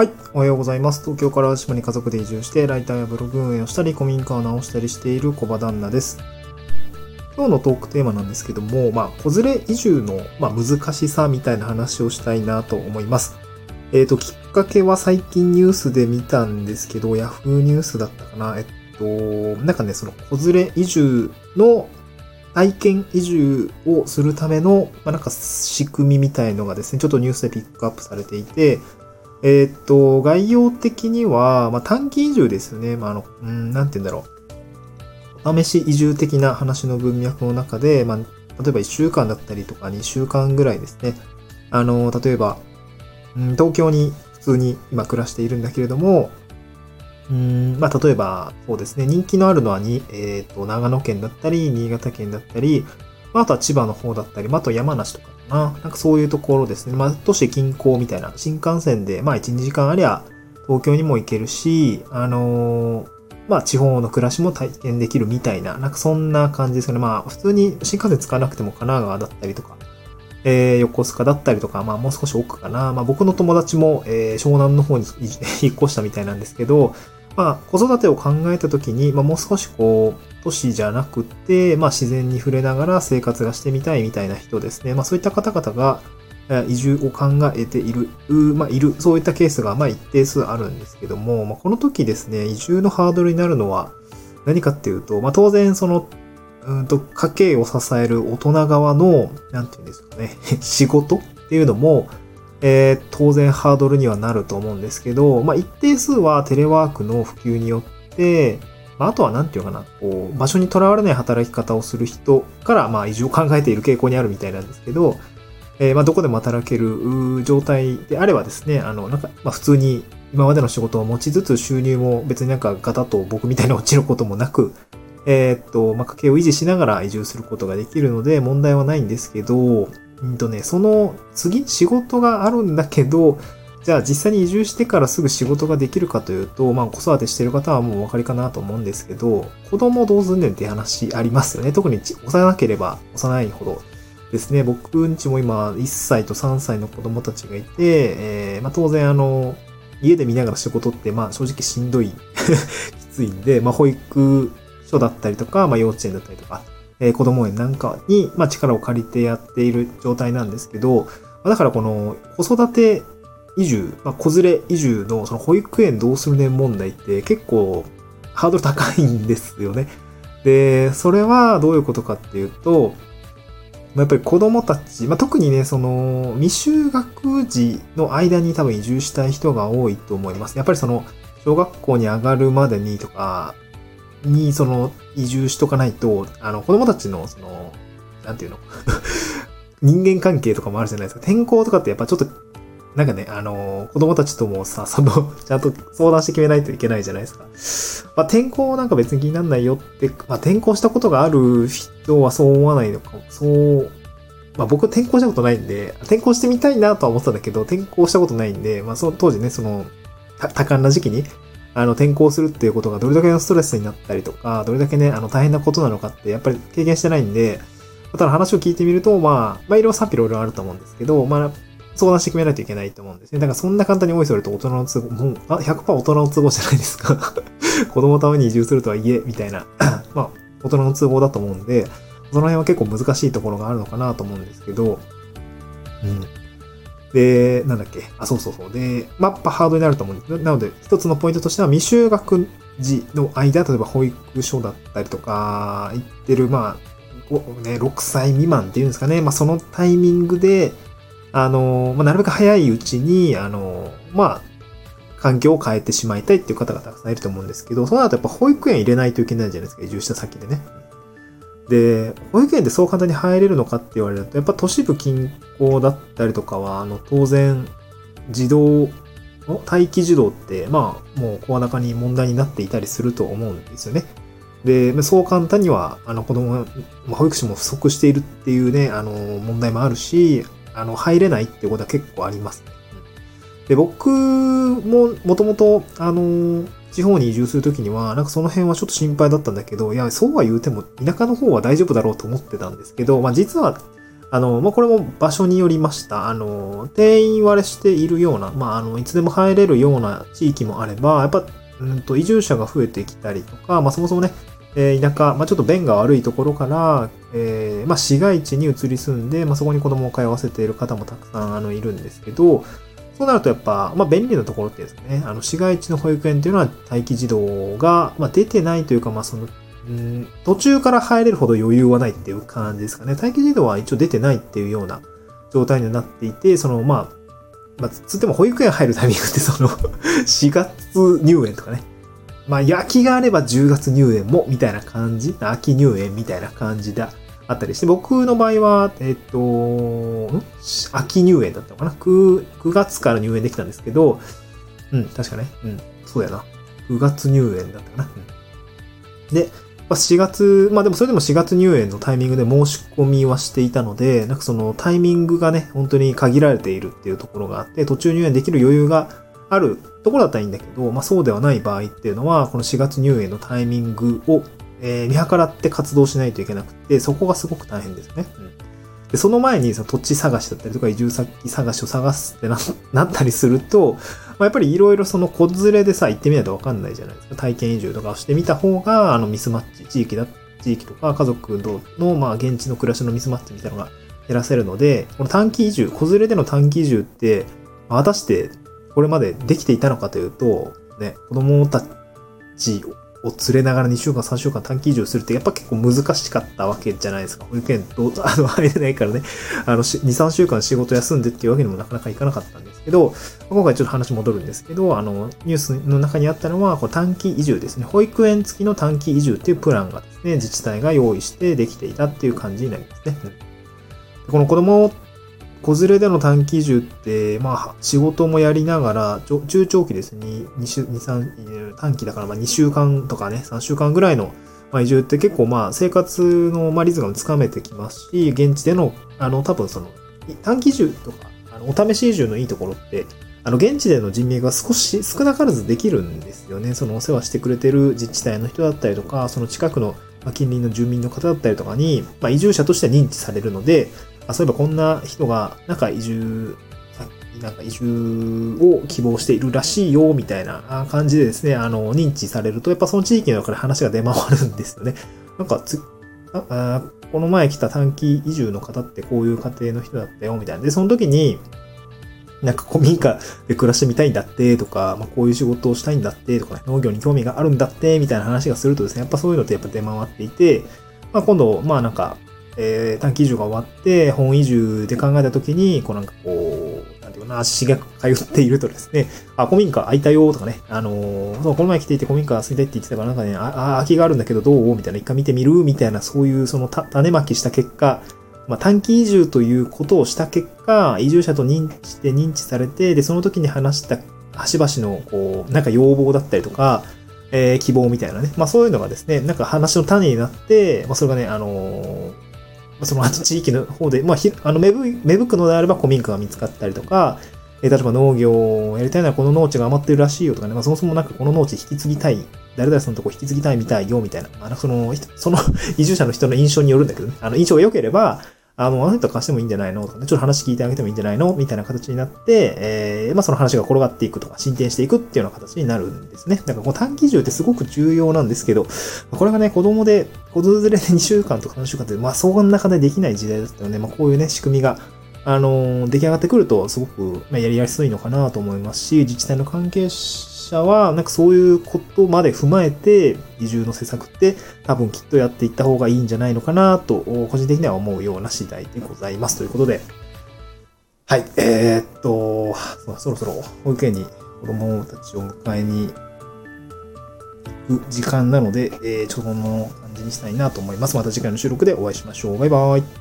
はい。おはようございます。東京から島に家族で移住して、ライターやブログ運営をしたり、古民家を直したりしている小場旦那です。今日のトークテーマなんですけども、まあ、子連れ移住の、まあ、難しさみたいな話をしたいなと思います。えっ、ー、と、きっかけは最近ニュースで見たんですけど、ヤフーニュースだったかな。えっと、なんかね、その子連れ移住の体験移住をするための、まあ、なんか仕組みみたいのがですね、ちょっとニュースでピックアップされていて、えー、っと、概要的には、まあ、短期移住ですよね。まあ、あの、うん、なんて言うんだろう。お試し移住的な話の文脈の中で、まあ、例えば1週間だったりとか2週間ぐらいですね。あの、例えば、うん、東京に普通に今暮らしているんだけれども、うん、まあ、例えば、そうですね、人気のあるのはに、えっ、ー、と、長野県だったり、新潟県だったり、まあ、あとは千葉の方だったり、まあ、あと山梨とかかな。なんかそういうところですね。まあ、都市近郊みたいな。新幹線で、まあ、1、2時間ありゃ、東京にも行けるし、あのー、まあ、地方の暮らしも体験できるみたいな、なんかそんな感じですかね。まあ、普通に新幹線使わなくても神奈川だったりとか、えー、横須賀だったりとか、まあ、もう少し奥かな。まあ、僕の友達も、えー、湘南の方に 引っ越したみたいなんですけど、まあ、子育てを考えたときに、まあ、もう少しこう、都市じゃなくて、まあ、自然に触れながら生活がしてみたいみたいな人ですね。まあ、そういった方々が、移住を考えている、まあ、いる、そういったケースが、まあ、一定数あるんですけども、まあ、この時ですね、移住のハードルになるのは何かっていうと、まあ、当然、その、うんと、家計を支える大人側の、なんていうんですかね、仕事っていうのも、えー、当然ハードルにはなると思うんですけど、まあ、一定数はテレワークの普及によって、まあ、あとは何て言うかな、こう、場所にとらわれない働き方をする人から、まあ、移住を考えている傾向にあるみたいなんですけど、えー、まあ、どこでも働ける状態であればですね、あの、なんか、まあ、普通に今までの仕事を持ちつつ収入も別になんかガタと僕みたいに落ちることもなく、えー、っと、まあ、家計を維持しながら移住することができるので問題はないんですけど、うんとね、その次仕事があるんだけど、じゃあ実際に移住してからすぐ仕事ができるかというと、まあ子育てしてる方はもうお分かりかなと思うんですけど、子供どうすんねんって話ありますよね。特に幼ければ幼いほどですね。僕んちも今1歳と3歳の子供たちがいて、えー、まあ当然あの、家で見ながら仕事ってまあ正直しんどい きついんで、まあ保育所だったりとか、まあ幼稚園だったりとか、え子供園なんかに、まあ、力を借りてやっている状態なんですけど、まだからこの子育て移住、まあ、子連れ移住のその保育園どうするね問題って結構ハードル高いんですよね。で、それはどういうことかっていうと、やっぱり子供たち、まあ、特にね、その未就学児の間に多分移住したい人が多いと思います。やっぱりその小学校に上がるまでにとか、に、その、移住しとかないと、あの、子供たちの、その、なんていうの？人間関係とかもあるじゃないですか。転校とかってやっぱちょっと、なんかね、あの、子供たちともさ、その、ちゃんと相談して決めないといけないじゃないですか。まあ、転校なんか別に気にならないよって、まあ、転校したことがある人はそう思わないのかも。そう、まあ僕転校したことないんで、転校してみたいなとは思ったんだけど、転校したことないんで、まあその当時ね、その、多感な時期に、あの、転校するっていうことがどれだけのストレスになったりとか、どれだけね、あの、大変なことなのかって、やっぱり経験してないんで、ただ話を聞いてみると、まあ、まあ、いろいろ賛否いろいろあると思うんですけど、まあ、相談して決めないといけないと思うんですね。だからそんな簡単においそれと大人の都合、もう、あ、100%大人の都合じゃないですか。子供のために移住するとはいえ、みたいな。まあ、大人の都合だと思うんで、その辺は結構難しいところがあるのかなと思うんですけど、うん。で、なんだっけ。あ、そうそうそう。で、まあ、やっぱハードになると思うんです。なので、一つのポイントとしては、未就学児の間、例えば保育所だったりとか、行ってる、まあ、ね、6歳未満っていうんですかね。まあ、そのタイミングで、あの、まあ、なるべく早いうちに、あの、まあ、環境を変えてしまいたいっていう方がたくさんいると思うんですけど、その後やっぱ保育園入れないといけないじゃないですか、移住した先でね。で、保育園ってそう簡単に入れるのかって言われると、やっぱ都市部近郊だったりとかは、あの、当然、児童、待機児童って、まあ、もう声高に問題になっていたりすると思うんですよね。で、そう簡単には、あの、子供、保育士も不足しているっていうね、あの、問題もあるし、あの、入れないってことは結構ありますね。で、僕も、もともと、あの、地方に移住するときには、なんかその辺はちょっと心配だったんだけど、いや、そうは言うても、田舎の方は大丈夫だろうと思ってたんですけど、まあ実は、あの、まあ、これも場所によりました。あの、定員割れしているような、まあ、あの、いつでも入れるような地域もあれば、やっぱ、うんと、移住者が増えてきたりとか、まあ、そもそもね、えー、田舎、まあ、ちょっと便が悪いところから、えー、まあ、市街地に移り住んで、まあ、そこに子供を通わせている方もたくさん、あの、いるんですけど、そうなるとやっぱ、まあ、便利なところってですね、あの、市街地の保育園っていうのは待機児童が、まあ、出てないというか、まあ、その、うん、途中から入れるほど余裕はないっていう感じですかね。待機児童は一応出てないっていうような状態になっていて、その、まあ、まあ、つっても保育園入るタイミングってその 4月入園とかね。まあ、焼きがあれば10月入園も、みたいな感じ。秋入園みたいな感じであったりして、僕の場合は、えっと、ん？秋入園だったのかな？9, ?9 月から入園できたんですけど、うん、確かね。うん、そうやな。9月入園だったかな？うん、でま、4月、まあでもそれでも4月入園のタイミングで申し込みはしていたので、なんかそのタイミングがね、本当に限られているっていうところがあって、途中入園できる余裕があるところだったらいいんだけど、まあそうではない場合っていうのは、この4月入園のタイミングを、えー、見計らって活動しないといけなくて、そこがすごく大変ですよね。うんで、その前にその土地探しだったりとか移住先探しを探すってな なったりすると、まあ、やっぱりいろいろその子連れでさ、行ってみないとわかんないじゃないですか。体験移住とかをしてみた方が、あのミスマッチ、地域だ、地域とか家族の、まあ、現地の暮らしのミスマッチみたいなのが減らせるので、この短期移住、子連れでの短期移住って、果たしてこれまでできていたのかというと、ね、子供たちを連れながら2週間、3週間短期移住するってやっぱ結構難しかったわけじゃないですか。保育園と、あの、入れないからね、あの、2、3週間仕事休んでっていうわけにもなかなかいかなかったんですけど、今回ちょっと話戻るんですけど、あの、ニュースの中にあったのは、こう短期移住ですね。保育園付きの短期移住っていうプランがですね、自治体が用意してできていたっていう感じになりますね。この子供子連れでの短期移住って、まあ、仕事もやりながら、中長期ですね、2週、2、3、短期だから、まあ、2週間とかね、3週間ぐらいの、まあ、移住って結構、まあ、生活の、まあ、リズムをつかめてきますし、現地での、あの、多分その、短期移住とか、あの、お試し移住のいいところって、あの、現地での人脈が少し、少なからずできるんですよね。その、お世話してくれてる自治体の人だったりとか、その近くの、ま近隣の住民の方だったりとかに、まあ、移住者として認知されるので、あ、そういえばこんな人が、なんか移住、なんか移住を希望しているらしいよ、みたいな感じでですね、あの、認知されると、やっぱその地域の中で話が出回るんですよね。なんかつ、あこの前来た短期移住の方ってこういう家庭の人だったよ、みたいな。で、その時に、なんか古民家 で暮らしてみたいんだってとか、まあ、こういう仕事をしたいんだってとかね、農業に興味があるんだってみたいな話がするとですね、やっぱそういうのってやっぱ出回っていて、まあ、今度、まあなんか、えー、短期移住が終わって、本移住で考えたときに、こうなんかこう、なんていうかな、足が通っているとですね、あ、古民家空いたよとかね、あのー、そう、この前来ていて古民家住みたいって言ってたから、なんかね、あ、空きがあるんだけどどう？みたいな、一回見てみる？みたいな、そういうその種まきした結果、まあ、短期移住ということをした結果、移住者と認知して認知されて、で、その時に話した端々の、こう、なんか要望だったりとか、えー、希望みたいなね。まあそういうのがですね、なんか話の種になって、まあそれがね、あのー、その地域の方で、まあ、ひあの芽吹くのであれば古民家が見つかったりとか、えー、例えば農業をやりたいならこの農地が余ってるらしいよとかね、まあ、そもそもなんかこの農地引き継ぎたい、誰々さんのとこ引き継ぎたいみたいよみたいな、まあ、その、その移住者の人の印象によるんだけどね、あの印象が良ければ、あの、あの人貸してもいいんじゃないのとかね、ちょっと話聞いてあげてもいいんじゃないの？みたいな形になって、えー、まあその話が転がっていくとか、進展していくっていうような形になるんですね。だからこう短期中ってすごく重要なんですけど、これがね、子供で、子供連れで2週間とか3週間って、まあそんな中でできない時代だったので、まあこういうね、仕組みが、あの、出来上がってくると、すごく、ま、やりやすいのかなと思いますし、自治体の関係者は、なんかそういうことまで踏まえて、移住の施策って多分きっとやっていった方がいいんじゃないのかなと、個人的には思うような次第でございます。ということで、はい、えー、っと、そろそろ保育園に子供たちを迎えに行く時間なので、えー、ちょっとこの感じにしたいなと思います。また次回の収録でお会いしましょう。バイバイ。